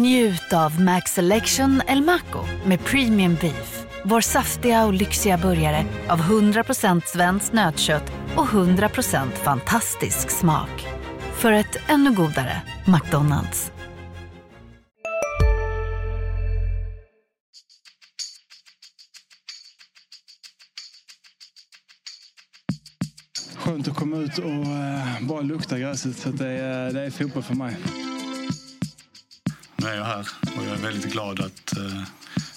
Njut av Max Selection El Maco med Premium Beef. Vår saftiga och lyxiga burgare av 100% svenskt nötkött och 100% fantastisk smak. För ett ännu godare McDonalds. Skönt att komma ut och eh, bara lukta gräset. Så det, är, det är fotboll för mig. Nu är jag här och jag är väldigt glad att eh,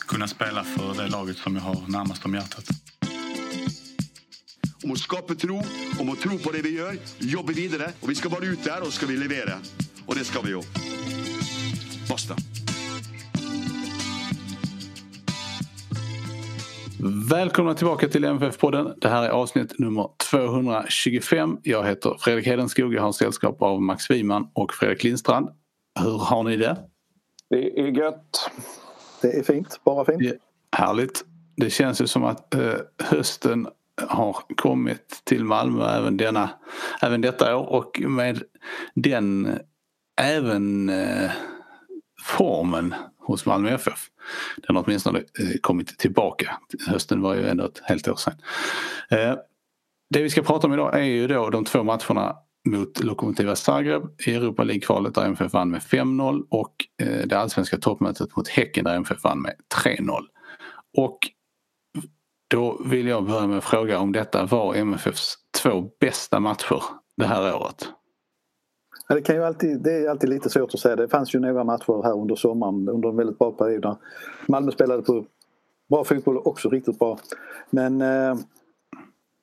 kunna spela för det laget som jag har närmast om hjärtat. Om å skape tro, om å tro på det vi gjør, jobbe videre. Og vi skal bare ut der, og så skal vi levere. Og det skal vi jo. Basta. Välkomna tillbaka till MFF-podden. Det här är avsnitt nummer 225. Jag heter Fredrik Hedenskog. Jag har sällskap av Max Wiman och Fredrik Lindstrand. Hur har ni det? Det är gött. Det är fint, bara fint. Ja, härligt. Det känns ju som att eh, hösten har kommit till Malmö även, denna, även detta år och med den även eh, formen hos Malmö FF. Den har åtminstone eh, kommit tillbaka. Hösten var ju ändå ett helt år sedan. Eh, det vi ska prata om idag är ju då de två matcherna mot Lokomotiva Zagreb i Europa League-kvalet där MFF vann med 5-0 och eh, det allsvenska toppmötet mot Häcken där MFF vann med 3-0. Och då vill jag börja med att fråga om detta var MFFs två bästa matcher det här året. Ja, det, kan ju alltid, det är alltid lite svårt att säga. Det fanns ju några matcher här under sommaren under en väldigt bra period Malmö spelade på bra fotboll också riktigt bra. Men eh,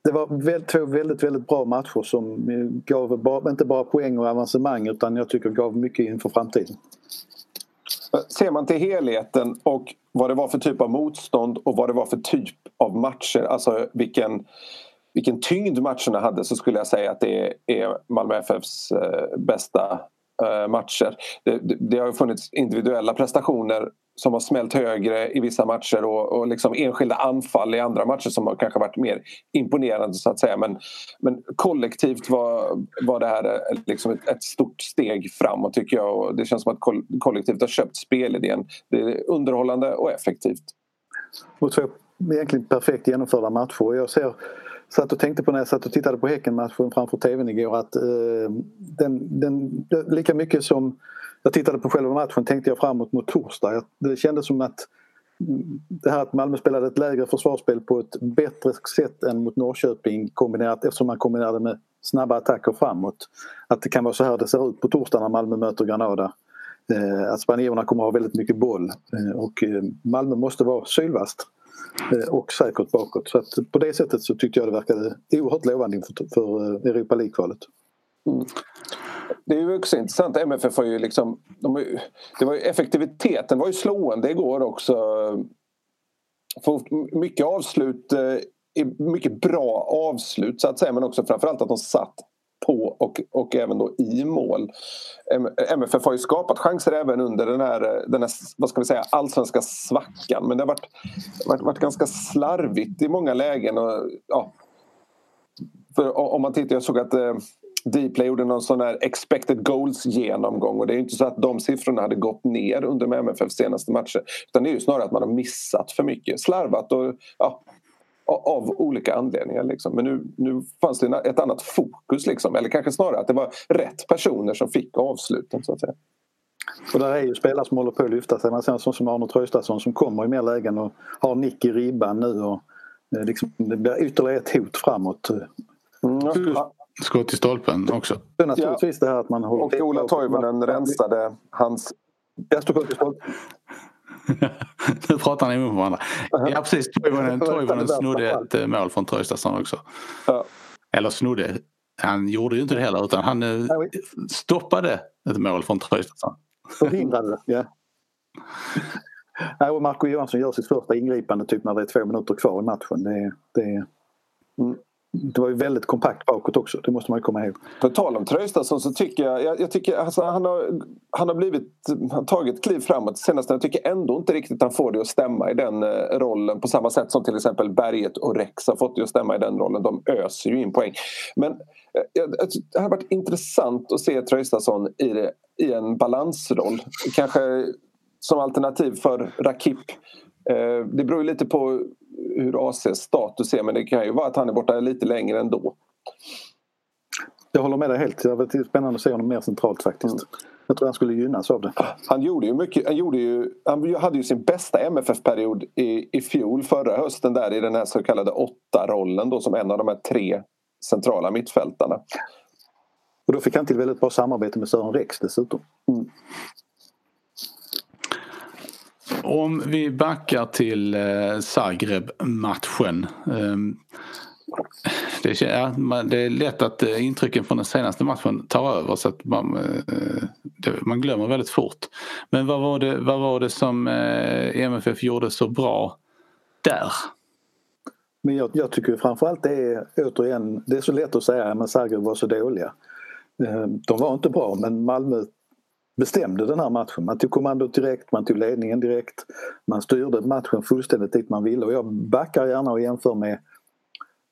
det var två väldigt, väldigt bra matcher som eh, gav bara, inte bara poäng och avancemang utan jag tycker gav mycket inför framtiden. Eh, ser man till helheten och vad det var för typ av motstånd och vad det var för typ av matcher, alltså vilken, vilken tyngd matcherna hade så skulle jag säga att det är Malmö FFs eh, bästa matcher. Det, det, det har funnits individuella prestationer som har smält högre i vissa matcher och, och liksom enskilda anfall i andra matcher som har kanske varit mer imponerande så att säga. Men, men kollektivt var, var det här eh, liksom ett, ett stort steg framåt tycker jag och det känns som att kollektivt har köpt spelidén. Det är underhållande och effektivt. Och två egentligen perfekt genomförda matcher. Jag ser satt och tänkte på när jag satt och tittade på Häckenmatchen framför tvn igår att eh, den, den, lika mycket som jag tittade på själva matchen tänkte jag framåt mot torsdag. Det kändes som att det här att Malmö spelade ett lägre försvarsspel på ett bättre sätt än mot Norrköping kombinerat eftersom man kombinerade med snabba attacker framåt. Att det kan vara så här det ser ut på torsdag när Malmö möter Granada. Eh, att spanjorerna kommer att ha väldigt mycket boll eh, och eh, Malmö måste vara sylvast Eh, och säkert bakåt. Så att på det sättet så tyckte jag det verkade oerhört lovande inför för eh, Europa League-kvalet. Mm det är ju också intressant. MFF har ju liksom... De, det var ju, effektiviteten var ju slående igår också. För mycket avslut, eh, mycket bra avslut så att säga men också framförallt att de satt på och, och även då i mål. MFF har ju skapat chanser även under den här, den här vad ska vi säga, allsvenska svackan men det har varit, varit, varit ganska slarvigt i många lägen. Och, ja, för om man tittar, jag såg att eh, Dplay gjorde någon sån här expected goals genomgång och det är inte så att de siffrorna hade gått ner under MFFs senaste matcher utan det är ju snarare att man har missat för mycket, slarvat och ja, av olika anledningar. Liksom. Men nu, nu fanns det ett annat fokus liksom. eller kanske snarare att det var rätt personer som fick avsluten så att säga. Och där är ju spelare som håller på att lyfta sig. Man ser en sån som Arne Traustason som kommer i mer lägen och har nick i ribban nu och eh, liksom, det blir ytterligare ett hot framåt. Mm. Skott i stolpen också. Det naturligtvis ja. det här att man håller Och Ola Toivonen rensade hans... Jag stod stolpen. nu pratar ni med varandra. Ja precis, Toivonen, snodde ett eh, mål från Traustason också. Ja. Eller snodde, han gjorde ju inte det heller utan han eh, stoppade ett mål från Traustason. Förhindrade det, ja. Nej, och Marco Johansson gör sitt första ingripande typ när det är två minuter kvar i matchen. Det, det, mm det var ju väldigt kompakt bakåt också, det måste man komma ihåg. På tal om Traustason så tycker jag, jag, jag tycker alltså, han, har, han har blivit, han tagit ett kliv framåt senast jag tycker ändå inte riktigt han får det att stämma i den eh, rollen på samma sätt som till exempel Berget och Rex har fått det att stämma i den rollen. De öser ju in poäng. Men eh, det har varit intressant att se Traustason i, i en balansroll. Kanske som alternativ för Rakip. Eh, det beror ju lite på hur ACs status är men det kan ju vara att han är borta lite längre ändå. Jag håller med dig helt. Det var spännande att se honom mer centralt faktiskt. Mm. Jag tror han skulle gynnas av det. Han gjorde ju mycket. Han, gjorde ju, han hade ju sin bästa MFF-period i, i fjol förra hösten där i den här så kallade åtta-rollen då som en av de här tre centrala mittfältarna. Och då fick han till väldigt bra samarbete med Sören Rex dessutom. Mm. Om vi backar till eh, Zagreb-matchen. Ehm, det är lätt att eh, intrycken från den senaste matchen tar över så att man, eh, man glömmer väldigt fort. Men vad var det, vad var det som MFF gjorde så bra där? Men jag, jag tycker framförallt det är återigen, det är så lätt att säga att Zagreb var så dåliga. Ehm, de var inte bra men Malmö bestämde den här matchen. Man tog kommandot direkt, man tog ledningen direkt. Man styrde matchen fullständigt dit man ville och jag backar gärna och jämför med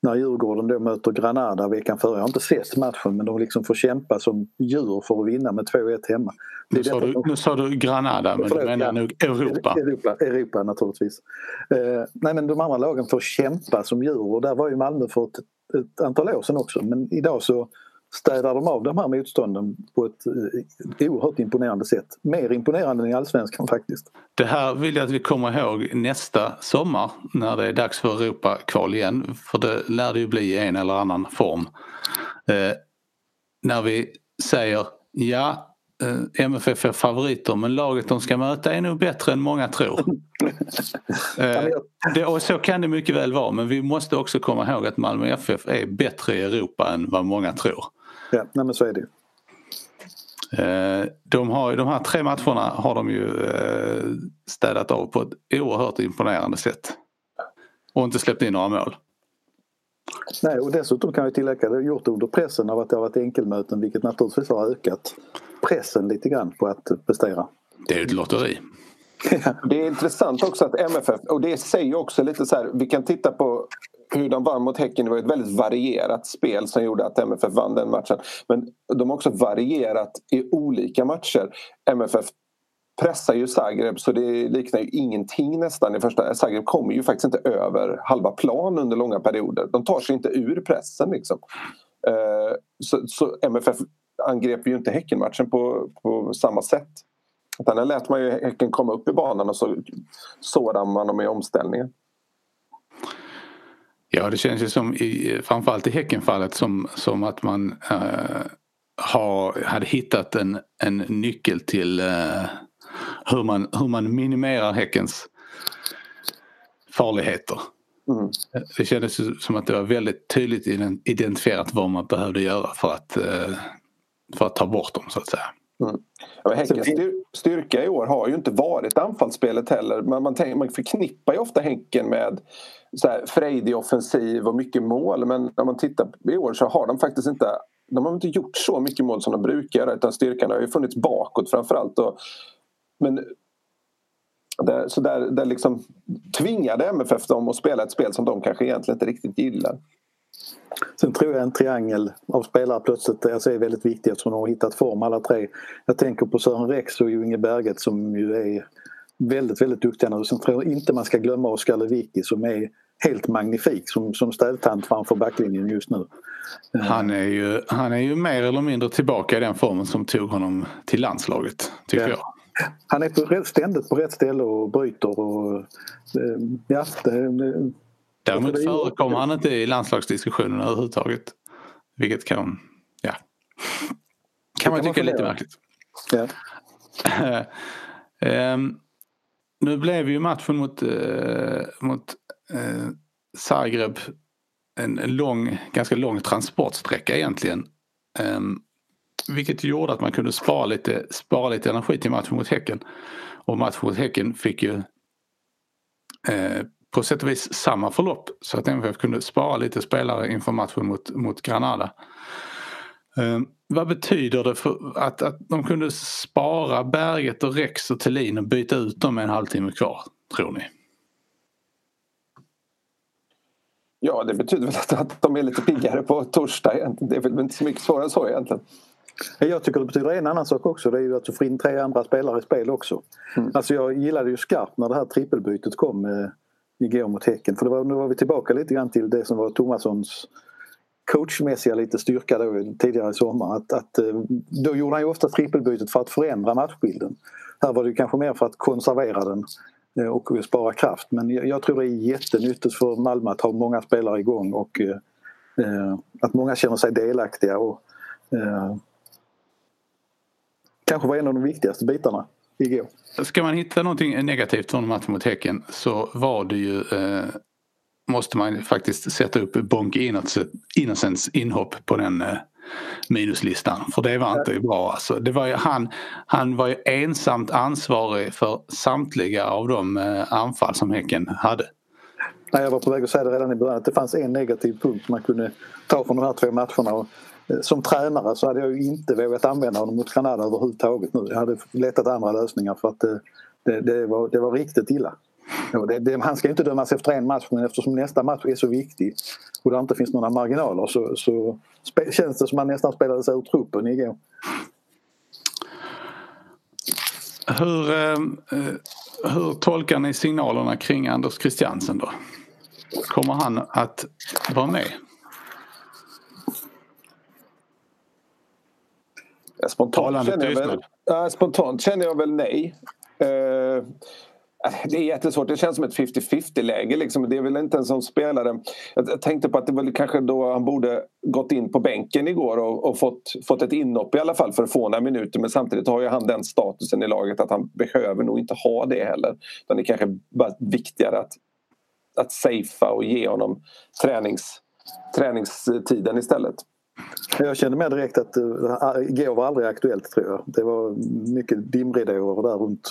när Djurgården då möter Granada veckan före. Jag har inte sett matchen men de liksom får kämpa som djur för att vinna med 2-1 hemma. Nu sa, du, nu sa, du, Granada men du menar nog Europa. Europa, Europa naturligtvis. Eh, nej men de andra lagen får kämpa som djur och där var ju Malmö för ett, ett antal år sedan också men idag så städar de av de här motstånden på ett eh, oerhört imponerande sätt. Mer imponerande än i allsvenskan faktiskt. Det här vill jag att vi kommer ihåg nästa sommar när det är dags för Europa-kval igen. För det lär det ju bli i en eller annan form. Eh, när vi säger ja, eh, MFF är favoriter men laget de ska möta är nog bättre än många tror. eh, det, och så kan det mycket väl vara men vi måste också komma ihåg att Malmö FF är bättre i Europa än vad många tror. Ja, nej men så är det ju. Eh, de, har, de här tre matcherna har de ju eh, städat av på ett oerhört imponerande sätt. Och inte släppt in några mål. Nej och dessutom kan jag tillägga att det har gjort under pressen av att det har varit enkelmöten vilket naturligtvis har ökat pressen lite grann på att prestera. Det är ett lotteri. Det är intressant också att MFF, och det säger också lite så här, vi kan titta på hur de vann mot Häcken. Det var ett väldigt varierat spel som gjorde att MFF vann den matchen. Men de har också varierat i olika matcher. MFF pressar ju Zagreb så det liknar ju ingenting nästan i första. Zagreb kommer ju faktiskt inte över halva plan under långa perioder. De tar sig inte ur pressen liksom. Eh, så, så MFF angrep ju inte Häckenmatchen på, på samma sätt. Utan där lät man ju Häcken komma upp i banan och så sårade man dem i omställningen. Ja det känns ju som i, framförallt i Häckenfallet som, som att man uh, har, hade hittat en, en nyckel till uh, hur, man, hur man minimerar Häckens farligheter. Mm. Det kändes som att det var väldigt tydligt identifierat vad man behövde göra för att, uh, för att ta bort dem så att säga. Mm. Ja, Häckens styrka i år har ju inte varit anfallsspelet heller. Man, man, tänk, man förknippar ju ofta Häcken med så här, frejdig offensiv och mycket mål. Men när man tittar i år så har de faktiskt inte de har inte gjort så mycket mål som de brukar göra utan styrkan har ju funnits bakåt framförallt. Och, men där, så där, där liksom tvingade MFF dem att spela ett spel som de kanske egentligen inte riktigt gillar. Sen tror jag en triangel av spelare plötsligt alltså är väldigt viktig eftersom de har hittat form alla tre. Jag tänker på Sören Rex och Inge Berget som ju är väldigt, väldigt duktiga nu. Sen tror jag inte man ska glömma Oskar Lewicki som är helt magnifik som, som städtant framför backlinjen just nu. Han är, ju, han är ju mer eller mindre tillbaka i den formen som tog honom till landslaget, tycker ja. jag. Han är på, ständigt på rätt ställe och bryter och eh, ja, det, det, Däremot det förekommer han inte i landslagsdiskussionen överhuvudtaget. Vilket kan, ja, kan man tycka är lite märkligt. Ja. um, nu blev ju matchen mot, uh, mot eh, Zagreb en lång, ganska lång transportsträcka egentligen. Eh, vilket gjorde att man kunde spara lite, spara lite energi till matchen mot Häcken. Och matchen mot Häcken fick ju eh, på sätt och vis samma förlopp så att MFF kunde spara lite spelare inför matchen mot, mot Granada. Eh, vad betyder det för att, att de kunde spara Berget och Rex och Thelin och byta ut dem med en halvtimme kvar, tror ni? Ja, det betyder väl att, att de är lite piggare på torsdag egentligen. Det är väl inte så mycket svårare än så egentligen. Jag tycker det betyder en annan sak också. Det är ju att du får in tre andra spelare i spel också. Mm. Alltså jag gillade ju skarpt när det här trippelbytet kom eh, igår mot Häcken. För det var, nu var vi tillbaka lite grann till det som var Tomassons coachmässiga lite styrka då, tidigare i sommar. Att, att, eh, då gjorde han ju ofta trippelbytet för att förändra matchbilden. Här var det kanske mer för att konservera den Eh, och spara kraft. Men jag, jag tror det är jättenyttigt för Malmö att ha många spelare igång och eh, eh, att många känner sig delaktiga. Och, eh, kanske var en av de viktigaste bitarna igår. Ska man hitta någonting negativt från matchen mot Häcken så var det ju eh, måste man faktiskt sätta upp Bonke Innocents inhopp på den eh, minuslistan. För det var inte bra. Alltså, det var ju, han, han var ju ensamt ansvarig för samtliga av de eh, anfall som Häcken hade. Nej, jag var på väg att säga det redan i början att det fanns en negativ punkt man kunde ta från de här två matcherna. Och eh, som tränare så hade jag ju inte vågat använda honom mot Granada överhuvudtaget nu. Jag hade letat andra lösningar för att det, det, det, var, det var riktigt illa. Det, det, han ska inte dömas efter en match men eftersom nästa match är så viktig och det inte finns några marginaler så, så känns det som att han nästan spelade sig ur truppen igår. Hur, eh, hur tolkar ni signalerna kring Anders Christiansen då? Kommer han att vara med? Spontant känner, jag väl, äh, spontant känner jag väl nej. Uh, Alltså, det är jättesvårt. Det känns som ett 50-50 läge. Liksom. Det är väl inte en sån spelare. Jag tänkte på att det var kanske då han borde gått in på bänken igår och, och, fått, fått ett inhopp i alla fall för att få några minuter. Men samtidigt har ju han den statusen i laget att han behöver nog inte ha det heller. Utan det är kanske bara viktigare att, att safea och ge honom tränings, träningstiden istället. Jag kände mer direkt att eh, igår var aldrig aktuellt tror jag. Det var mycket dimridåer där runt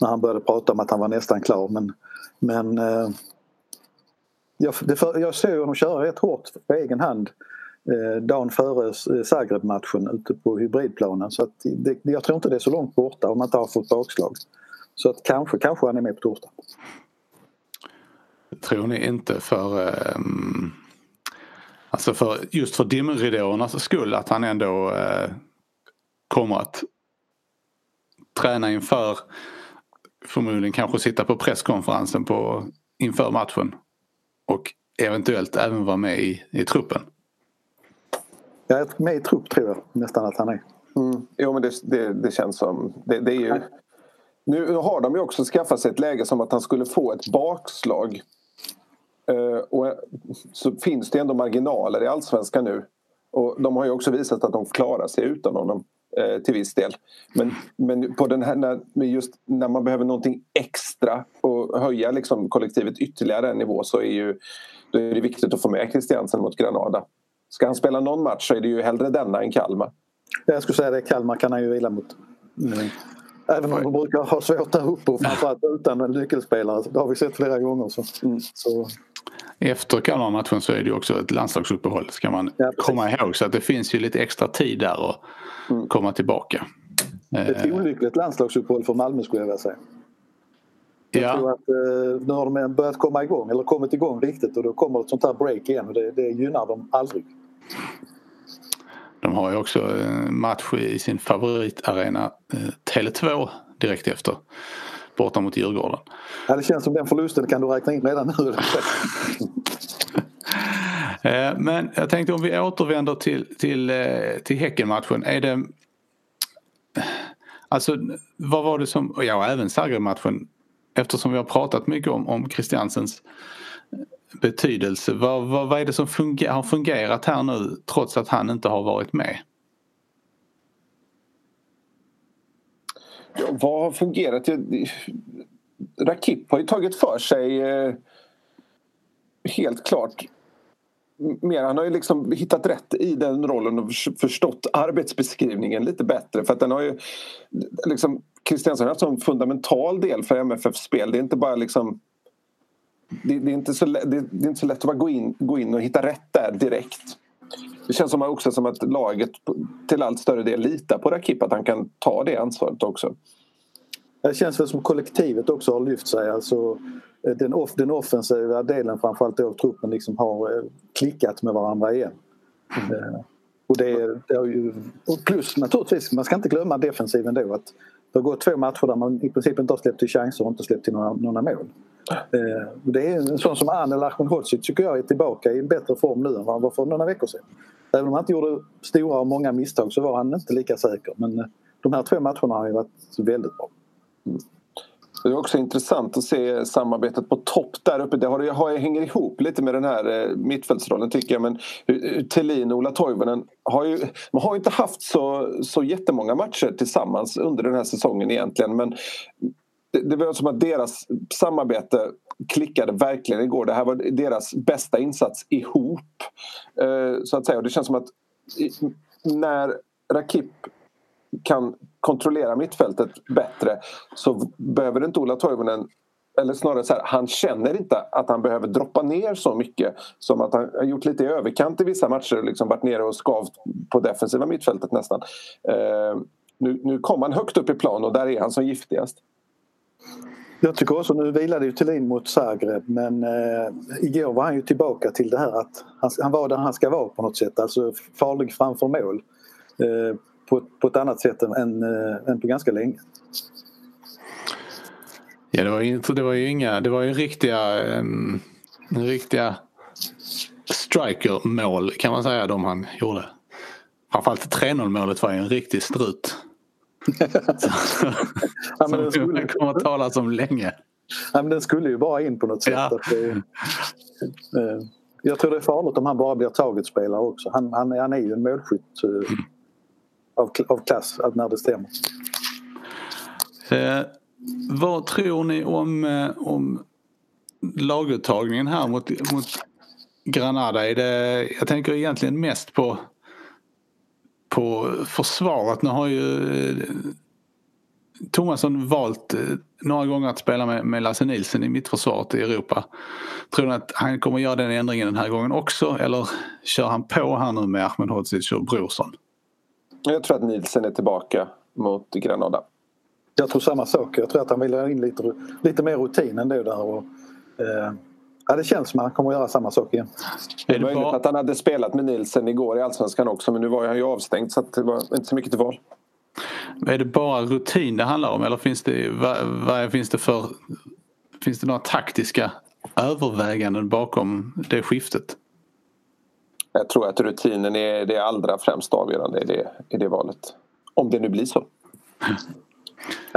när han började prata om att han var nästan klar. Men, men eh, jag, det, jag såg honom köra rätt hårt på egen hand eh, dagen före eh, Zagreb-matchen ute på hybridplanen. Så att det, jag tror inte det är så långt borta om man inte har fått bakslag. Så att kanske, kanske han är med på torsdag. Tror ni inte för um, Alltså för, just för dimridåernas skull att han ändå eh, kommer att träna inför förmodligen kanske sitta på presskonferensen på, inför matchen. Och eventuellt även vara med i, i truppen. Ja, med i trupp tror jag nästan att han är. Mm. Jo men det, det, det känns som... Det, det, är ju, nu har de ju också skaffat sig ett läge som att han skulle få ett bakslag. Uh, och så finns det ändå marginaler i allsvenskan nu. Och de har ju också visat att de klarar sig utan honom eh, till viss del. Men, men på den här, när, just när man behöver någonting extra och höja liksom kollektivet ytterligare en nivå så är, ju, då är det viktigt att få med Christiansen mot Granada. Ska han spela någon match så är det ju hellre denna än Kalmar. Jag skulle säga det, Kalmar kan han ju vila mot. Mm. Även om de brukar ha svårt där uppe och framförallt utan en nyckelspelare. Det har vi sett flera gånger. Så. Mm. så. Efter Kalmar-matchen så är det också ett landslagsuppehåll ska man ja, komma ihåg. Så att det finns ju lite extra tid där att mm. komma tillbaka. Ett eh. olyckligt landslagsuppehåll för Malmö skulle jag vilja säga. Jag ja. tror att eh, nu har de börjat komma igång eller kommit igång riktigt och då kommer ett sånt här break igen och det, det gynnar dem aldrig. De har ju också match i sin favoritarena eh, Tele2 direkt efter. Borta mot Djurgården. Ja, det känns som den förlusten kan du räkna in redan nu. Eh, men jag tänkte om vi återvänder till, till, eh, till Häckenmatchen. Är det... Alltså vad var det som, ja även Zagreb-matchen. Eftersom vi har pratat mycket om, om Christiansens betydelse. Vad, vad, vad är det som funger, har fungerat här nu trots att han inte har varit med? Ja, vad har fungerat? Rakip har ju tagit för sig eh, helt klart mer. Han har ju liksom hittat rätt i den rollen och förstått arbetsbeskrivningen lite bättre. För att den har ju... Liksom, Kristiansson har haft en fundamental del för MFFs spel. Det är inte bara liksom... Det, det är, inte så, det, det, är inte så lätt att bara gå in, gå in och hitta rätt där direkt. Det känns som också som att laget till allt större del litar på Rakip, att han kan ta det ansvaret också. Det känns väl som kollektivet också har lyft sig. Alltså, eh, den, off, den offensiva delen framförallt av truppen liksom har eh, klickat med varandra igen. Mm. Och det, det ju, och plus naturligtvis, man ska inte glömma defensiven då. Att det har gått två matcher där man i princip inte har släppt till chanser och inte släppt till några, några mål. Eh, det är en sån som Anel Ahmedhodzic tycker jag är tillbaka i en bättre form nu än vad han var för några veckor sedan. Även om han inte gjorde stora och många misstag så var han inte lika säker. Men eh, de här två matcherna har ju varit väldigt bra. Mm. Det är också intressant att se samarbetet på topp där uppe. Det har, har, hänger ihop lite med den här eh, mittfältsrollen tycker jag. Men Thelin och Ola Toivonen har ju, man har inte haft så, så jättemånga matcher tillsammans under den här säsongen egentligen. Men det, det var som att deras samarbete klickade verkligen igår. Det här var deras bästa insats ihop. Eh, så att säga. Och det känns som att när Rakip kan kontrollera mittfältet bättre så behöver inte Ola Toivonen eller snarare så här, han känner inte att han behöver droppa ner så mycket som att han har gjort lite i överkant i vissa matcher liksom varit nere och skavt på defensiva mittfältet nästan. Eh, nu, nu kom han högt upp i plan och där är han som giftigast. Jag tycker också, nu vilade ju Thelin mot Zagreb men eh, igår var han ju tillbaka till det här att han, han var där han ska vara på något sätt, alltså farlig framför mål. Eh, på, på ett annat sätt än, äh, än på ganska länge. Ja, det var ju, det var ju inga, det var ju riktiga, um, riktiga striker-mål kan man säga de han gjorde. Framförallt 3-0 målet var ju en riktig strut. ja, som skulle... kommer att talas om länge. Ja, men den skulle ju bara in på något sätt. Ja. Det, eh, jag tror det är farligt om han bara blir taget-spelare också. Han, han, han är ju en målskytt. Eh, av, av klass när det stämmer. Eh, vad tror ni om, eh, om laguttagningen här mot, mot Granada? Är det, jag tänker egentligen mest på, på försvaret. Nu har ju eh, Tomasson valt eh, några gånger att spela med, med Lasse Nilsson i mittförsvaret i Europa. Tror ni att han kommer göra den ändringen den här gången också eller kör han på här nu med Ahmedhodzic och Brorsson? Jag tror att Nielsen är tillbaka mot Granada. Jag tror samma sak. Jag tror att han vill ha in lite, lite mer rutin än det där. Och, eh, ja, det känns som att han kommer att göra samma sak igen. Det är möjligt att han hade spelat med Nielsen igår i Allsvenskan också men nu var han ju avstängd så det var inte så mycket till val. Är det bara rutin det handlar om eller finns det, vad, vad finns det för Finns det några taktiska överväganden bakom det skiftet? Jag tror att rutinen är det allra främst avgörande i det, i det valet. Om det nu blir så.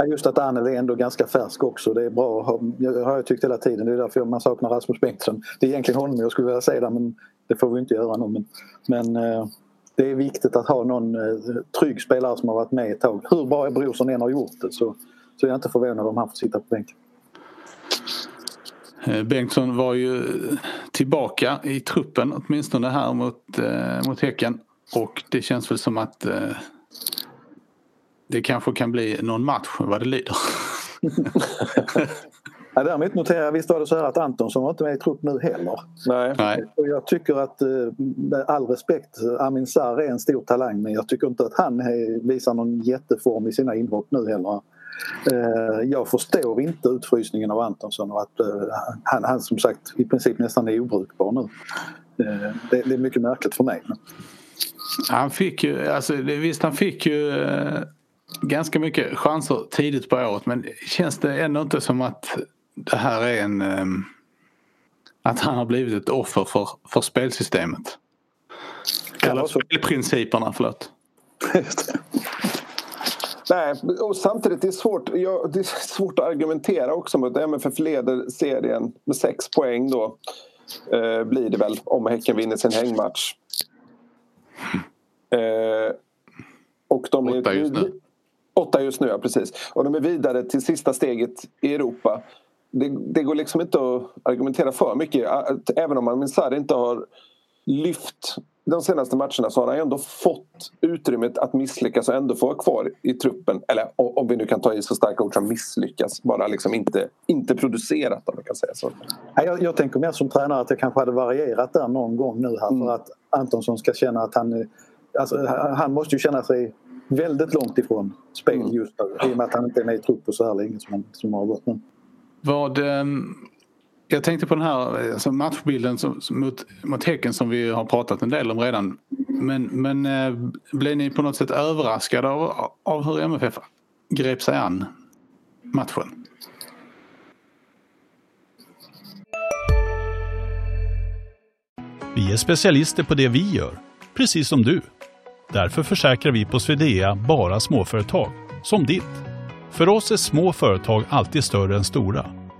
Just att Anneli är ändå ganska färsk också. Det är bra att ha, jag har jag tyckt hela tiden. Det är därför man saknar Rasmus Bengtsson. Det är egentligen honom jag skulle vilja säga det men det får vi inte göra nu. Men, men eh, det är viktigt att ha någon eh, trygg spelare som har varit med ett tag. Hur bra Brorsson än har gjort det så, så är jag inte förvånad om han får sitta på bänken. Eh, Bengtsson var ju tillbaka i truppen åtminstone här mot, eh, mot Häcken. Och det känns väl som att eh, det kanske kan bli någon match vad det lider. ja, däremot noterar jag, visst var det så här att Antonsson var inte med i trupp nu heller. Nej. Nej. Och jag tycker att med all respekt, Amin Sarr är en stor talang men jag tycker inte att han visar någon jätteform i sina inhopp nu heller. Eh, jag förstår inte utfrysningen av Antonsson och att eh, han, han som sagt i princip nästan är obrukbar nu. Eh, det, det är mycket märkligt för mig. Han fick ju, alltså visst han fick ju ganska mycket chanser tidigt på året men känns det ändå inte som att det här är en att han har blivit ett offer för, för spelsystemet? Eller spelprinciperna, förlåt. Nej, och samtidigt det är svårt, ja, det är svårt att argumentera också mot MFF leder serien med sex poäng då. Eh, blir det väl om Häcken vinner sin hängmatch. Eh, och de åtta just nu. Åtta just nu, ja precis. Och de är vidare till sista steget i Europa. Det, det går liksom inte att argumentera för mycket. Även om man inte har lyft de senaste matcherna så har han ändå fått utrymmet att misslyckas och ändå få vara kvar i truppen. Eller om vi nu kan ta i så starka ord som misslyckas. Bara liksom inte, inte producerat om man kan säga så. Jag, jag tänker mer som tränare att det kanske hade varierat där någon gång nu här mm. för att Antonsson ska känna att han... Alltså, han måste ju känna sig väldigt långt ifrån spel mm. just nu i och med att han inte är med i trupp på så här länge som, han, som har gått nu. Vad, um jag tänkte på den här alltså matchbilden som, mot, mot Häcken som vi har pratat en del om redan. Men, men eh, blev ni på något sätt överraskade av, av hur MFF grep sig an matchen? Vi är specialister på det vi gör, precis som du. Därför försäkrar vi på Swedea bara småföretag, som ditt. För oss är små företag alltid större än stora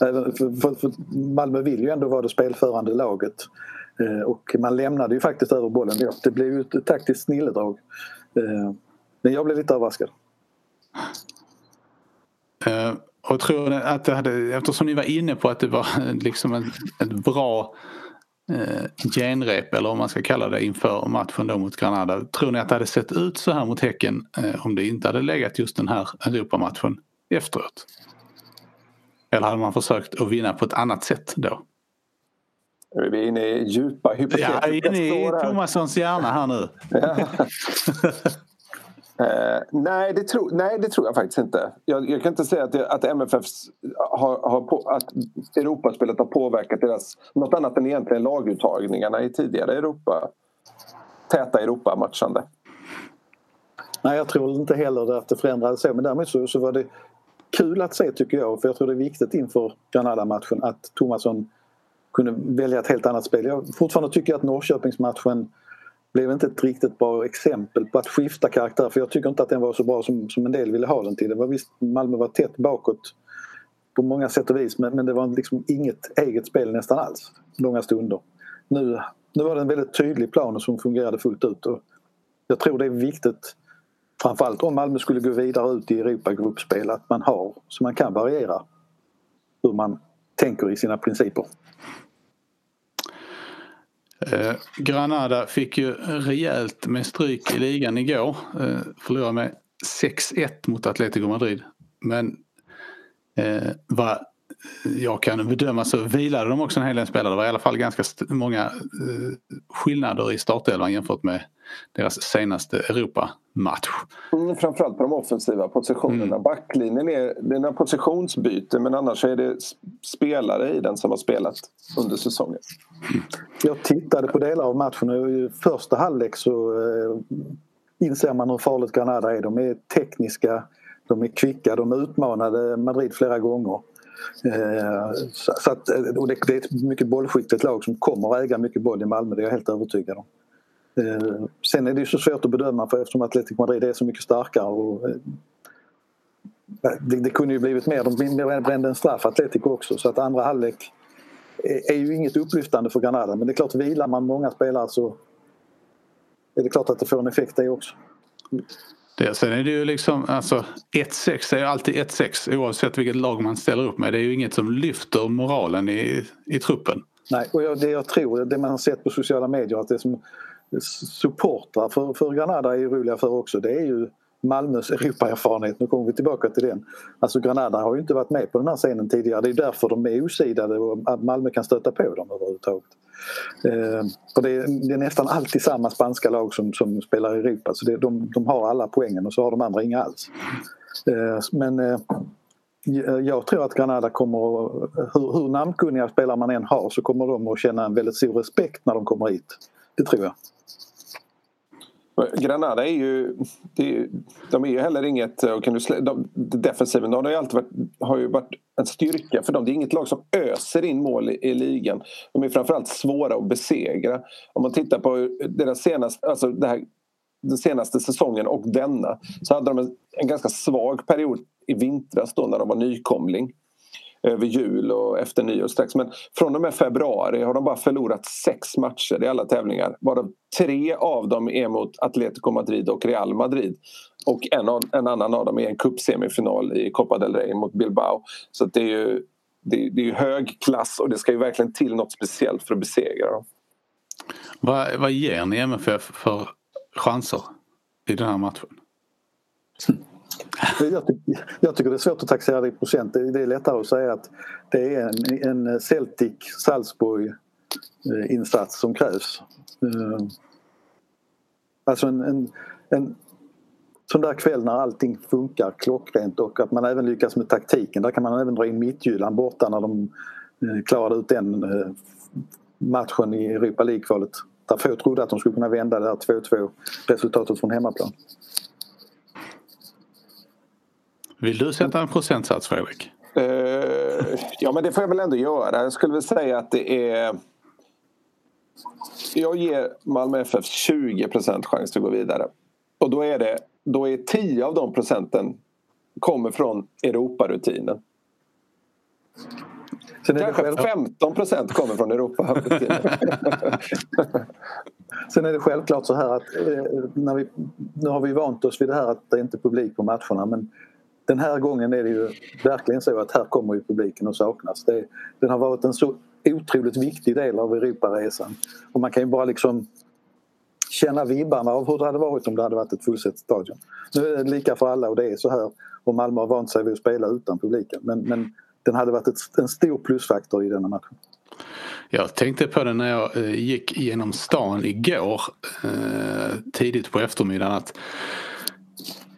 Eh, för, för Malmö vill ju ändå vara det spelförande laget. Eh, och man lämnade ju faktiskt över bollen. Det blev ju ett taktiskt snilledrag. Eh, men jag blev lite överraskad. Och tror ni att det hade, eftersom ni var inne på att det var liksom ett, ett bra eh, genrep eller om man ska kalla det inför matchen då mot Granada. Tror ni att det hade sett ut så här mot Häcken eh, om det inte hade legat just den här Europamatchen efteråt? Eller hade man försökt att vinna på ett annat sätt då? Nu är vi inne i djupa hypotetiska Ja, inne i Tomassons hjärna här nu. Ja. eh, nej, det tro, nej, det tror jag faktiskt inte. Jag, jag kan inte säga att, det, att MFF har, har på, att Europaspelet har påverkat deras något annat än egentligen laguttagningarna i tidigare Europa täta Europamatchande. Nej, jag tror inte heller att det förändrades så. Men däremot så, så var det kul att se tycker jag. För jag tror det är viktigt inför Granada-matchen att Tomasson kunde välja ett helt annat spel. Jag fortfarande tycker att Norrköpingsmatchen blev inte ett riktigt bra exempel på att skifta karaktär för jag tycker inte att den var så bra som, som en del ville ha den till. Det var visst, Malmö var tätt bakåt på många sätt och vis men, men det var liksom inget eget spel nästan alls långa stunder. Nu, nu var det en väldigt tydlig plan som fungerade fullt ut och jag tror det är viktigt framförallt om Malmö skulle gå vidare ut i Europa-gruppspel att man har så man kan variera hur man tänker i sina principer. Eh, Granada fick ju rejält med stryk i ligan igår. Eh, förlorade med 6-1 mot Atletico Madrid. Men eh, vad jag kan bedöma så vilade de också en hel del spelare. Det var i alla fall ganska många eh, skillnader i startelvan jämfört med deras senaste Europamatch. Mm, framförallt på de offensiva positionerna. Mm. Backlinjen är, det är några positionsbyte men annars är det spelare i den som har spelat under säsongen. Jag tittade på delar av matchen och i första halvlek så eh, inser man hur farligt Granada är. De är tekniska, de är kvicka, de utmanade Madrid flera gånger. Eh, så att, eh, och det, är ett mycket bollskickligt lag som kommer att äga mycket boll i Malmö, det är jag helt övertygad om. Eh, sen är det ju så svårt att bedöma för eftersom Atletico Madrid är så mycket starkare. Och, det, det kunde ju blivit mer, de brände en straff Atletico också så att andra halvlek är ju inget upplyftande för Granada men det är klart vilar man många spelare så är det klart att det får en effekt det också. Det, sen är det ju liksom, alltså 1-6 är ju alltid 1-6 oavsett vilket lag man ställer upp med. Det är ju inget som lyfter moralen i, i truppen. Nej, och jag, det jag tror, det man har sett på sociala medier att det som supportrar för, för Granada är roliga för också det är ju Malmös Europaerfarenhet. Nu kommer vi tillbaka till den. Alltså Granada har ju inte varit med på den här scenen tidigare. Det är därför de är osidade och att Malmö kan stöta på dem överhuvudtaget. Eh, och det är, det är nästan alltid samma spanska lag som, som spelar i Europa så det, de, de har alla poängen och så har de andra inga alls. Eh, men eh, jag tror att Granada kommer, hur, hur namnkunniga spelare man än har så kommer de att känna en väldigt stor respekt när de kommer hit. Det tror jag. Granada är ju, de är ju heller inget, eh, och kan du, de, defensiven de har ju alltid varit, har ju varit en styrka för dem. Det är inget lag som öser in mål i, i ligan. De är framförallt svåra att besegra. Om man tittar på deras senaste, alltså det här, den senaste säsongen och denna så hade de en, en ganska svag period i vintras då när de var nykomling över jul och efter nyår strax. Men från och med februari har de bara förlorat sex matcher i alla tävlingar. Varav tre av dem är mot Atletico Madrid och Real Madrid. Och en, av, en annan av dem är en cupsemifinal i Copa del Rey mot Bilbao. Så det är ju det, det är ju hög klass och det ska ju verkligen till något speciellt för att besegra dem. Vad, vad ger ni MFF för chanser i den här matchen. Jag, tycker, jag tycker det är svårt att taxera det i procent. Det är lättare att säga att det är en, en Celtic-Salzburg-insats eh, som krävs. Eh, alltså en, en, en sån där kväll när allting funkar klockrent och att man även lyckas med taktiken. Där kan man även dra in Midtjylland borta när de eh, klarade ut den matchen i Europa League-kvalet. Där få trodde att de skulle kunna vända det här 2-2 resultatet från hemmaplan. Vill du sätta en procentsats Fredrik? Uh, ja men det får jag väl ändå göra. Jag skulle väl säga att det är... Jag ger Malmö FF 20 chans att gå vidare. Och då är det då är 10 av de procenten kommer från Europarutinen. Kanske själv... 15 procent kommer från Europa. Sen är det självklart så här att eh, när vi, nu har vi vant oss vid det här att det inte är publik på matcherna men den här gången är det ju verkligen så att här kommer ju publiken att saknas. Det, den har varit en så otroligt viktig del av Europaresan och man kan ju bara liksom känna vibbarna av hur det hade varit om det hade varit ett fullsatt stadion. Nu är det lika för alla och det är så här och Malmö har vant sig vid att spela utan publiken men, men den hade varit ett, en stor plusfaktor i denna matchen. Jag tänkte på det när jag eh, gick genom stan igår eh, tidigt på eftermiddagen att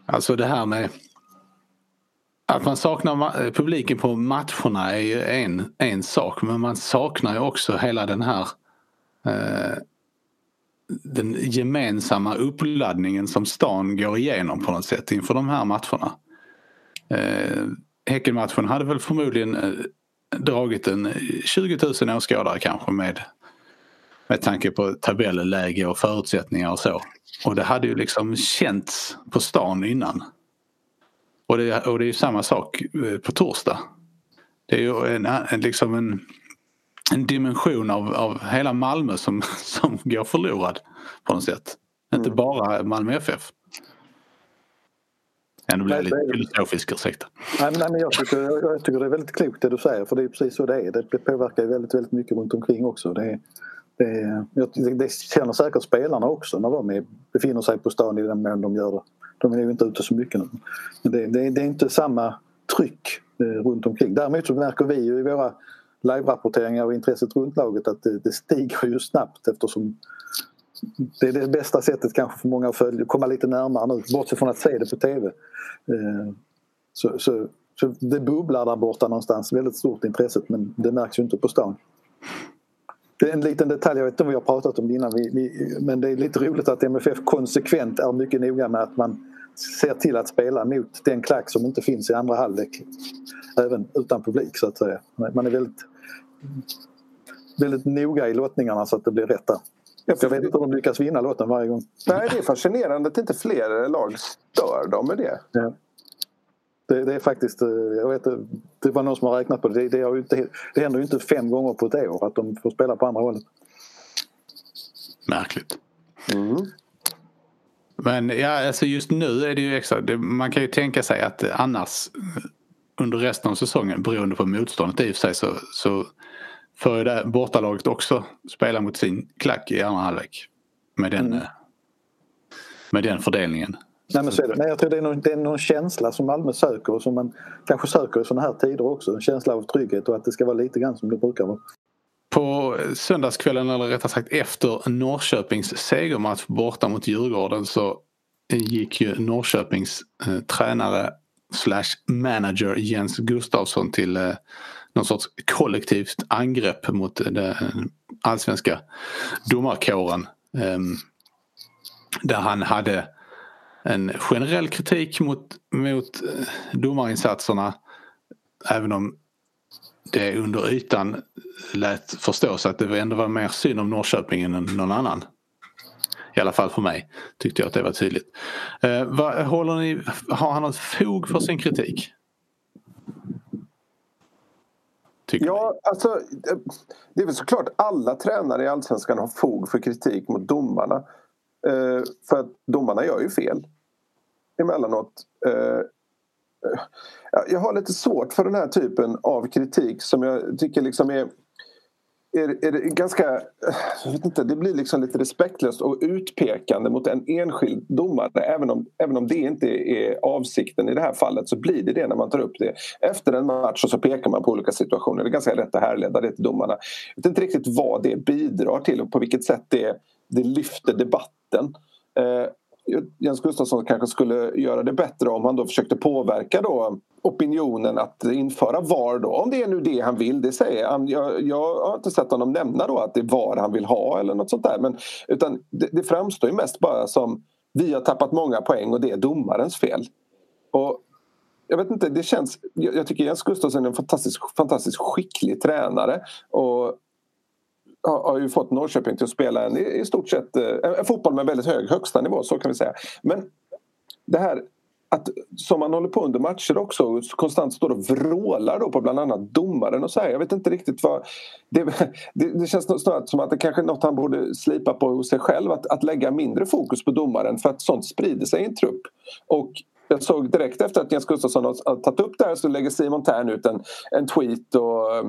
alltså det här med att man saknar publiken på matcherna är ju en, en sak men man saknar ju också hela den här eh, den gemensamma uppladdningen som stan går igenom på något sätt inför de här matcherna. Eh, Häckenmatchen hade väl förmodligen eh, dragit en 20 000 åskådare kanske med, med tanke på tabelläge och förutsättningar och så. Och det hade ju liksom känts på stan innan. Och det, och det är ju samma sak eh, på torsdag. Det är ju en, en, liksom en, en dimension av, av hela Malmö som, som går förlorad på något sätt. Mm. Inte bara Malmö FF. Ja, nu blir jag lite filosofisk, ursäkta. Nej, nej, men jag, tycker, jag tycker det är väldigt klokt det du säger för det är precis så det är. Det påverkar väldigt, väldigt mycket runt omkring också. Det, det, det känner säkert spelarna också när de är, befinner sig på stan i den mån de gör det. De är ju inte ute så mycket nu. Men det, det, det är inte samma tryck eh, runt omkring. Däremot så märker vi ju i våra live-rapporteringar och intresset runt laget att det, det stiger ju snabbt eftersom det är det bästa sättet kanske för många att följa, komma lite närmare nu, bortsett från att se det på TV. Eh, så, så, så det bubblar där borta någonstans, väldigt stort intresset men det märks ju inte på stan. Det är en liten detalj, jag vet inte om vi har pratat om det innan, vi, vi, men det är lite roligt att MFF konsekvent är mycket noga med att man ser till att spela mot den klack som inte finns i andra halvlek. Även utan publik så att säga. Man är väldigt, väldigt noga i lottningarna så att det blir rätt där. Jag vet inte om de lyckas vinna låten varje gång. Nej, det är fascinerande att inte fler lag stör dem med det. Ja. Det, det, är faktiskt, eh, jag vet det var någon som har räknat på det. Det, det, inte, det händer ju inte fem gånger på ett år att de får spela på andra hållet. Märkligt. Mm. Men ja, alltså just nu är det ju extra. Det, man kan ju tänka sig att annars under resten av säsongen beroende på motståndet i och för sig så, så får ju det bortalaget också spela mot sin klack i andra halvlek. Med den, mm. Eh, med den fördelningen. Nej, men så är det. Nej, jag tror det är, någon, det är någon känsla som Malmö söker och som man kanske söker i sådana här tider också. En känsla av trygghet och att det ska vara lite grann som det brukar vara. På söndagskvällen, eller rättare sagt efter Norrköpings segermatch borta mot Djurgården så gick ju Norrköpings eh, tränare slash manager Jens Gustafsson till eh, någon sorts kollektivt angrepp mot eh, den allsvenska domarkåren. Eh, där han hade en generell kritik mot, mot eh, domarinsatserna. Även om det under ytan lät förstås att det ändå var mer synd om Norrköping än någon annan. I alla fall för mig tyckte jag att det var tydligt. Eh, vad, håller ni, har han något fog för sin kritik? Tycker ja, ni? alltså det är väl såklart alla tränare i Allsvenskan har fog för kritik mot domarna. Eh, för att domarna gör ju fel emellanåt. Eh, jag har lite svårt för den här typen av kritik som jag tycker liksom är är, är det ganska... Jag vet inte, det blir liksom lite respektlöst och utpekande mot en enskild domare. Även om, även om det inte är avsikten i det här fallet så blir det det när man tar upp det. Efter en match och så pekar man på olika situationer. Det är ganska lätt att härleda det till domarna. Jag vet inte riktigt vad det bidrar till och på vilket sätt det, det lyfter debatten. Eh, Jens Gustafsson kanske skulle göra det bättre om han då försökte påverka då opinionen att införa VAR då. Om det är nu det han vill, det säger han. Jag, jag har inte sett honom nämna då att det är VAR han vill ha eller något sånt där. Men, utan det, det framstår ju mest bara som vi har tappat många poäng och det är domarens fel. Och jag vet inte, det känns... Jag, tycker Jens Gustafsson är en fantastiskt, fantastisk skicklig tränare. Och har, har ju fått Norrköping till att spela en i stort sett eh, en fotboll med väldigt hög högsta nivå, så kan vi säga. Men det här att som man håller på under matcher också konstant står och vrålar då på bland annat domaren och så här. Jag vet inte riktigt vad... Det, det, det känns snarare som att det kanske är något han borde slipa på hos sig själv att, att lägga mindre fokus på domaren för att sånt sprider sig i en trupp. Och jag såg direkt efter att Jens Gustafsson har tagit upp det här så lägger Simon Tern ut en, en tweet och eh,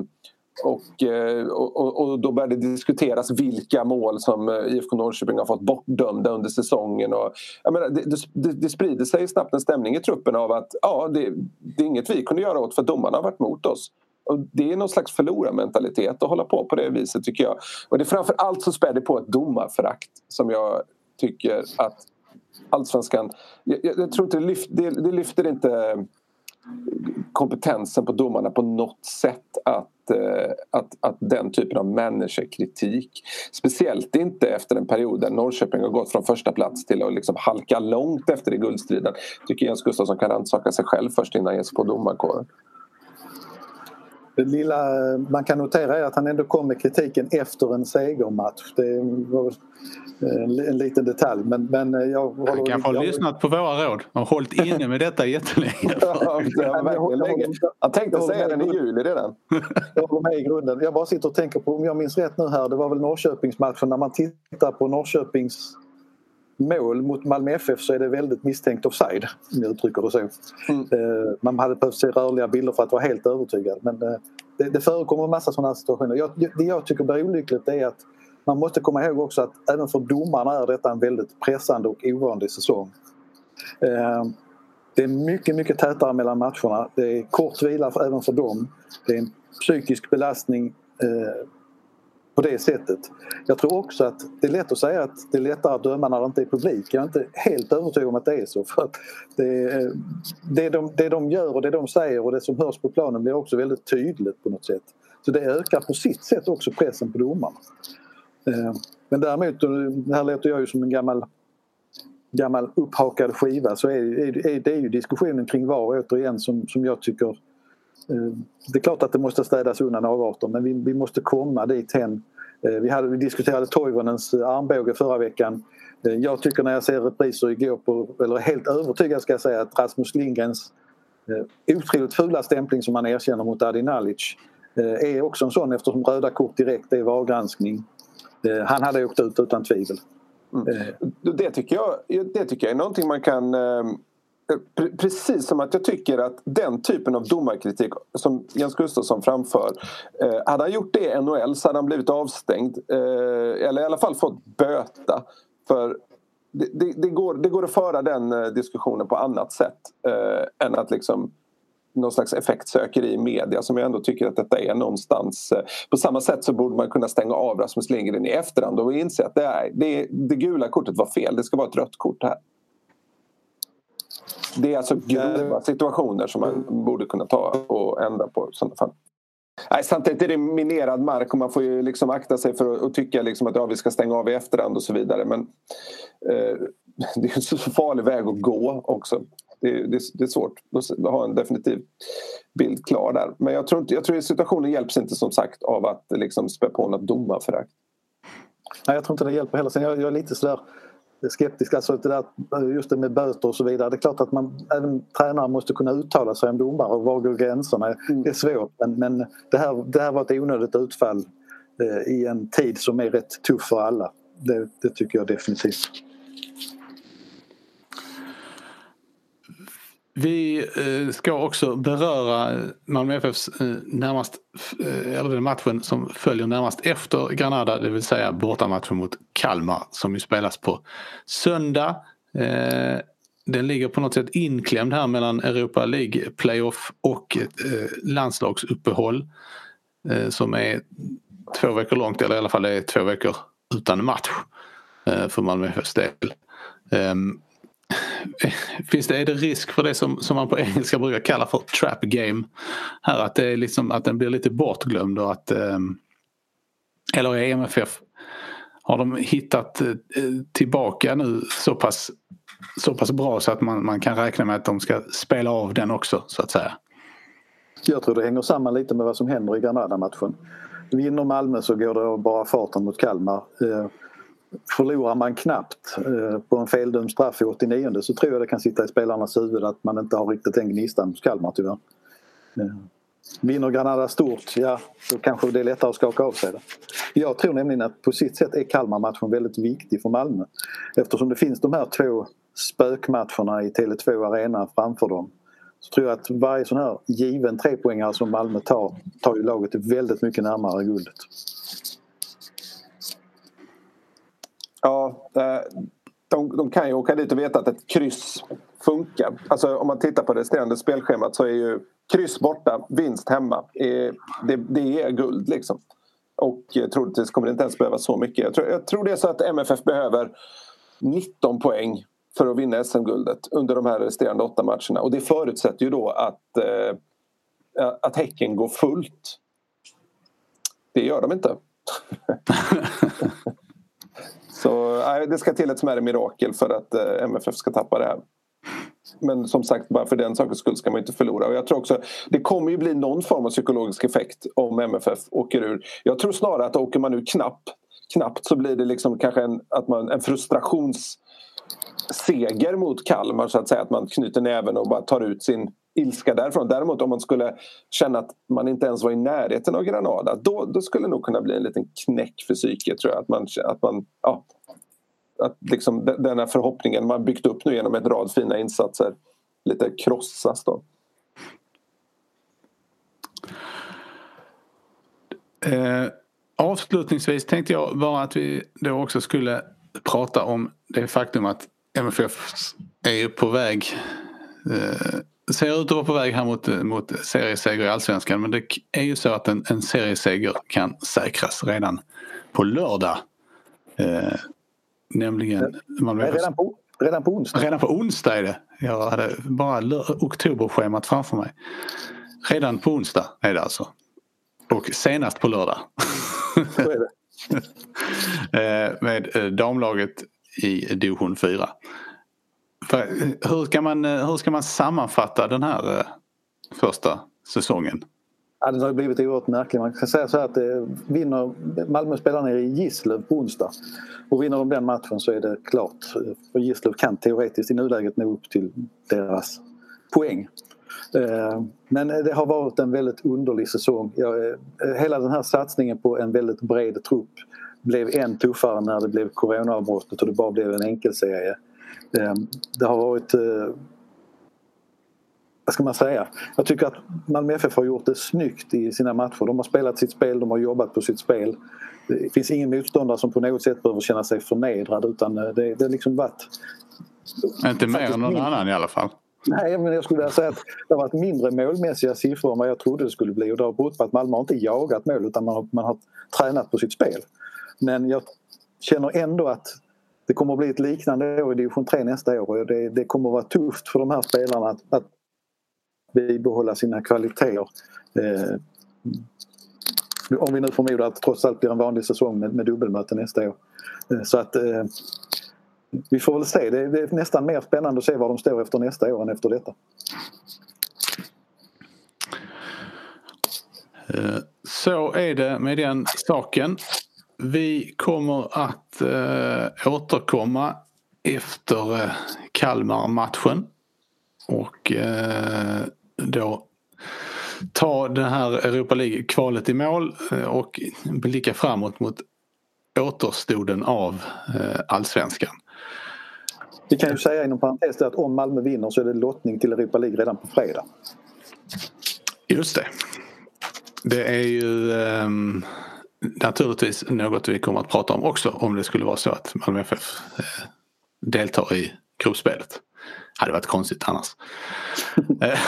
Eh, och, och, och, då började det diskuteras vilka mål som eh, IFK Norrköping har fått bortdömda under säsongen. Och, jag menar, det, det, det sprider sig snabbt en stämning i truppen av att ja, det, det är inget vi kunde göra åt för domarna har varit mot oss. Och det är någon slags förlorarmentalitet att hålla på på det viset tycker jag. Och det är framför allt så spär det på ett domarförakt som jag tycker att allsvenskan... Jag, jag tror inte det lyfter, det, det lyfter inte kompetensen på domarna på något sätt att, Eh, att, att den typen av managerkritik speciellt inte efter en period där Norrköping har gått från första plats till att liksom halka långt efter i guldstriden tycker Jens Gustafsson kan rannsaka sig själv först innan han ger sig på domarkåren. Det lilla man kan notera är att han ändå kom med kritiken efter en segermatch. Det var en, en liten detalj men, men jag håller... Han kanske har lyssnat på våra råd och hållit inne med detta jättelänge. Han tänkte säga den i juli redan. jag håller med i grunden. Jag bara sitter och tänker på, om jag minns rätt nu här, det var väl Norrköpingsmatchen när man tittar på Norrköpings mål mot Malmö FF så är det väldigt misstänkt offside om jag uttrycker det så. Mm. Eh, man hade behövt se rörliga bilder för att vara helt övertygad men eh, det, det förekommer en massa sådana situationer. Jag, det jag tycker blir olyckligt är att man måste komma ihåg också att även för domarna är detta en väldigt pressande och ovanlig säsong. Eh, det är mycket, mycket tätare mellan matcherna. Det är kort vila även för dem. Det är en psykisk belastning på det sättet. Jag tror också att det är lätt att säga att det är lättare att döma när det inte är publik. Jag är inte helt övertygad om att det är så. För att det, eh, det, de, det de gör och det de säger och det som hörs på planen blir också väldigt tydligt på något sätt. Så det ökar på sitt sätt också pressen på domarna. Eh, men däremot, eh, här låter jag ju som en gammal gammal upphakad skiva så är, är, är det är ju diskussionen kring VAR återigen som, som jag tycker Eh, det är klart att det måste städas undan avarter men vi, vi måste komma dit hen. Eh, vi, hade, vi diskuterade Toivonens eh, armbåge förra veckan. Jag tycker när jag ser repriser igår på, eller helt övertygad ska jag säga att Rasmus Lindgrens otroligt fula stämpling som han erkänner mot Adi Nalic är också en sån eftersom röda kort direkt är VAR-granskning. Han hade åkt ut utan tvivel. Mm. Det, tycker jag, det tycker jag är någonting man kan Precis som att jag tycker att den typen av domarkritik som Jens Gustafsson framför eh, hade han gjort det i NHL så hade han blivit avstängd eh, eller i alla fall fått böta. För det, det, det, går, det går att föra den eh, diskussionen på annat sätt eh, än att liksom någon slags effektsökeri i media som jag ändå tycker att detta är någonstans. Eh, på samma sätt så borde man kunna stänga av Rasmus Lindgren i efterhand och inse att det, är, det, det gula kortet var fel. Det ska vara ett rött kort här. Det är alltså grova situationer som man borde kunna ta och ändra på sådana fall. Nej, samtidigt är det minerad mark och man får ju liksom akta sig för att, tycka liksom att ja, vi ska stänga av i efterhand och så vidare. Men eh, det är en så farlig väg att gå också. Det, det, det, är svårt att ha en definitiv bild klar där. Men jag tror, inte, jag tror att situationen hjälps inte som sagt av att liksom spä på något domarförakt. Nej, jag tror inte det hjälper heller. Sen jag, jag är lite sådär skeptisk. Alltså det där, just det med böter och så vidare. Det är klart att man, även tränare måste kunna uttala sig om domare och var går gränserna. Mm. Det är svårt men, men det, här, det här var ett onödigt utfall eh, i en tid som är rätt tuff för alla. Det, det tycker jag definitivt. Vi eh, ska också beröra Malmö FFs eh, närmast, eh, eller den matchen som följer närmast efter Granada, det vill säga bortamatchen mot Kalmar som ju spelas på söndag. Den ligger på något sätt inklämd här mellan Europa League playoff och landslagsuppehåll som är två veckor långt, eller i alla fall det är två veckor utan match för Malmö FFs del. Ehm, Finns det, är det risk för det som, som man på engelska brukar kalla för trap game? Här att, det är liksom, att den blir lite bortglömd och att ehm, eller är MFF har de hittat eh, tillbaka nu så pass, så pass bra så att man, man kan räkna med att de ska spela av den också så att säga? Jag tror det hänger samman lite med vad som händer i Granada-matchen. Vinner Malmö så går det bara farten mot Kalmar. Eh, Förlorar man knappt eh, på en feldömd straff i 89 så tror jag det kan sitta i spelarnas huvud att man inte har riktigt den gnistan hos Kalmar tyvärr. Eh, vinner Granada stort, ja då kanske det är lättare att skaka av sig det. Jag tror nämligen att på sitt sätt är Kalmar-matchen väldigt viktig för Malmö. Eftersom det finns de här två spökmatcherna i Tele2 Arena framför dem. Så tror jag att varje sån här given trepoängare som Malmö tar, tar ju laget väldigt mycket närmare guldet. Ja, eh, de, de kan ju åka dit och veta att ett kryss funkar. Alltså om man tittar på det resterande spelschemat så är ju kryss borta, vinst hemma. Det, det är guld liksom. Och troligtvis kommer det inte ens behöva så mycket. Jag tror, jag tror det är så att MFF behöver 19 poäng för att vinna SM-guldet under de här resterande åtta matcherna. Och det förutsätter ju då att, eh, att Häcken går fullt. Det gör de inte. Så nej, det ska till ett smärre mirakel för att eh, MFF ska tappa det här. Men som sagt, bara för den sakens skull ska man inte förlora. Och jag tror också, det kommer ju bli någon form av psykologisk effekt om MFF åker ur. Jag tror snarare att åker man ur knappt, knappt så blir det liksom kanske en, att man, en frustrationsseger mot Kalmar så att säga. Att man knyter näven och bara tar ut sin ilska därifrån. Däremot om man skulle känna att man inte ens var i närheten av Granada då, då skulle det nog kunna bli en liten knäck för psyket tror jag. Att man, att man, ja, att liksom den här förhoppningen man byggt upp nu genom en rad fina insatser lite krossas då. Eh, avslutningsvis tänkte jag bara att vi då också skulle prata om det faktum att MFF är på väg eh, ser ut att vara på väg här mot, mot serieseger i Allsvenskan men det är ju så att en, en serieseger kan säkras redan på lördag. Eh, nämligen Malmö redan, på, redan på onsdag? Redan på onsdag är det. Jag hade bara oktoberschemat framför mig. Redan på onsdag är det alltså. Och senast på lördag. Eh, med eh, damlaget i division 4. Hur ska, man, eh, hur ska man sammanfatta den här eh, första säsongen? Ja, den har blivit oerhört märklig. Man kan säga så här att det eh, vinner Malmö spelar nere i Gislöv på onsdag. Och vinner de den matchen så är det klart. För Gislöv kan teoretiskt i nuläget nå upp till deras poäng. Eh, men det har varit en väldigt underlig säsong. Eh, hela den här satsningen på en väldigt bred trupp blev än tuffare när det blev coronaavbrottet och det bara blev en enkelserie. Eh, det har varit eh, vad ska man säga? Jag tycker att Malmö FF har gjort det snyggt i sina matcher. De har spelat sitt spel, de har jobbat på sitt spel. Det finns ingen motståndare som på något sätt behöver känna sig förnedrad utan eh, det, det har liksom varit... Inte mer än någon mindre. annan i alla fall. Nej, men jag skulle vilja säga att det har varit mindre målmässiga siffror än vad jag trodde det skulle bli och det har berott på att Malmö har inte jagat mål utan man har, man har tränat på sitt spel. Men jag känner ändå att det kommer att bli ett liknande år i division 3 nästa år och det, det kommer att vara tufft för de här spelarna att, att bibehålla sina kvaliteter. Eh, om vi nu förmodar att det trots allt blir en vanlig säsong med, med dubbelmöte nästa år. Eh, så att eh, vi får väl se. Det, det, är nästan mer spännande att se var de står efter nästa år än efter detta. Eh, så är det med den saken. Vi kommer att eh, återkomma efter eh, Kalmar-matchen. Och eh, då ta det här Europa League-kvalet i mål eh, och blicka framåt mot återstoden av eh, allsvenskan. Vi kan ju säga inom parentes att om Malmö vinner så är det lottning till Europa League redan på fredag. Just det. Det är ju um, naturligtvis något vi kommer att prata om också om det skulle vara så att Malmö FF eh, deltar i gruppspelet. Hade varit konstigt annars. Eh,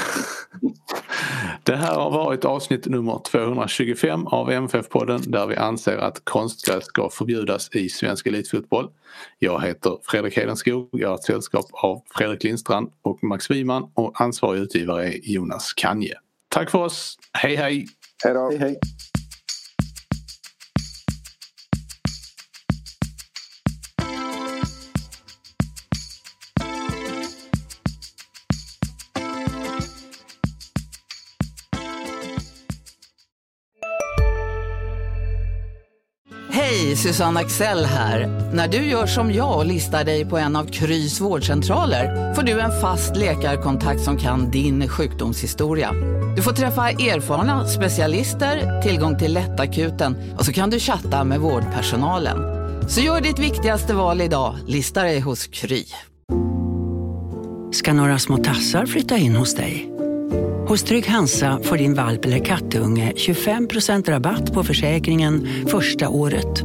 det här har varit avsnitt nummer 225 av MFF-podden där vi anser att konstgräs ska förbjudas i svensk elitfotboll. Jag heter Fredrik Hedenskog, jag har ett sällskap av Fredrik Lindstrand och Max Wiman och ansvarig utgivare är Jonas Kanje. Tack för oss, hej hej! Hej då! Hej, hej. Susanne Axel här. När du gör som jag och listar dig på en av Krys vårdcentraler får du en fast läkarkontakt som kan din sjukdomshistoria. Du får träffa erfarna specialister, tillgång till lättakuten och så kan du chatta med vårdpersonalen. Så gör ditt viktigaste val idag, lista dig hos Kry. Ska några små tassar flytta in hos dig? Hos Trygg Hansa får din valp eller kattunge 25% rabatt på försäkringen första året.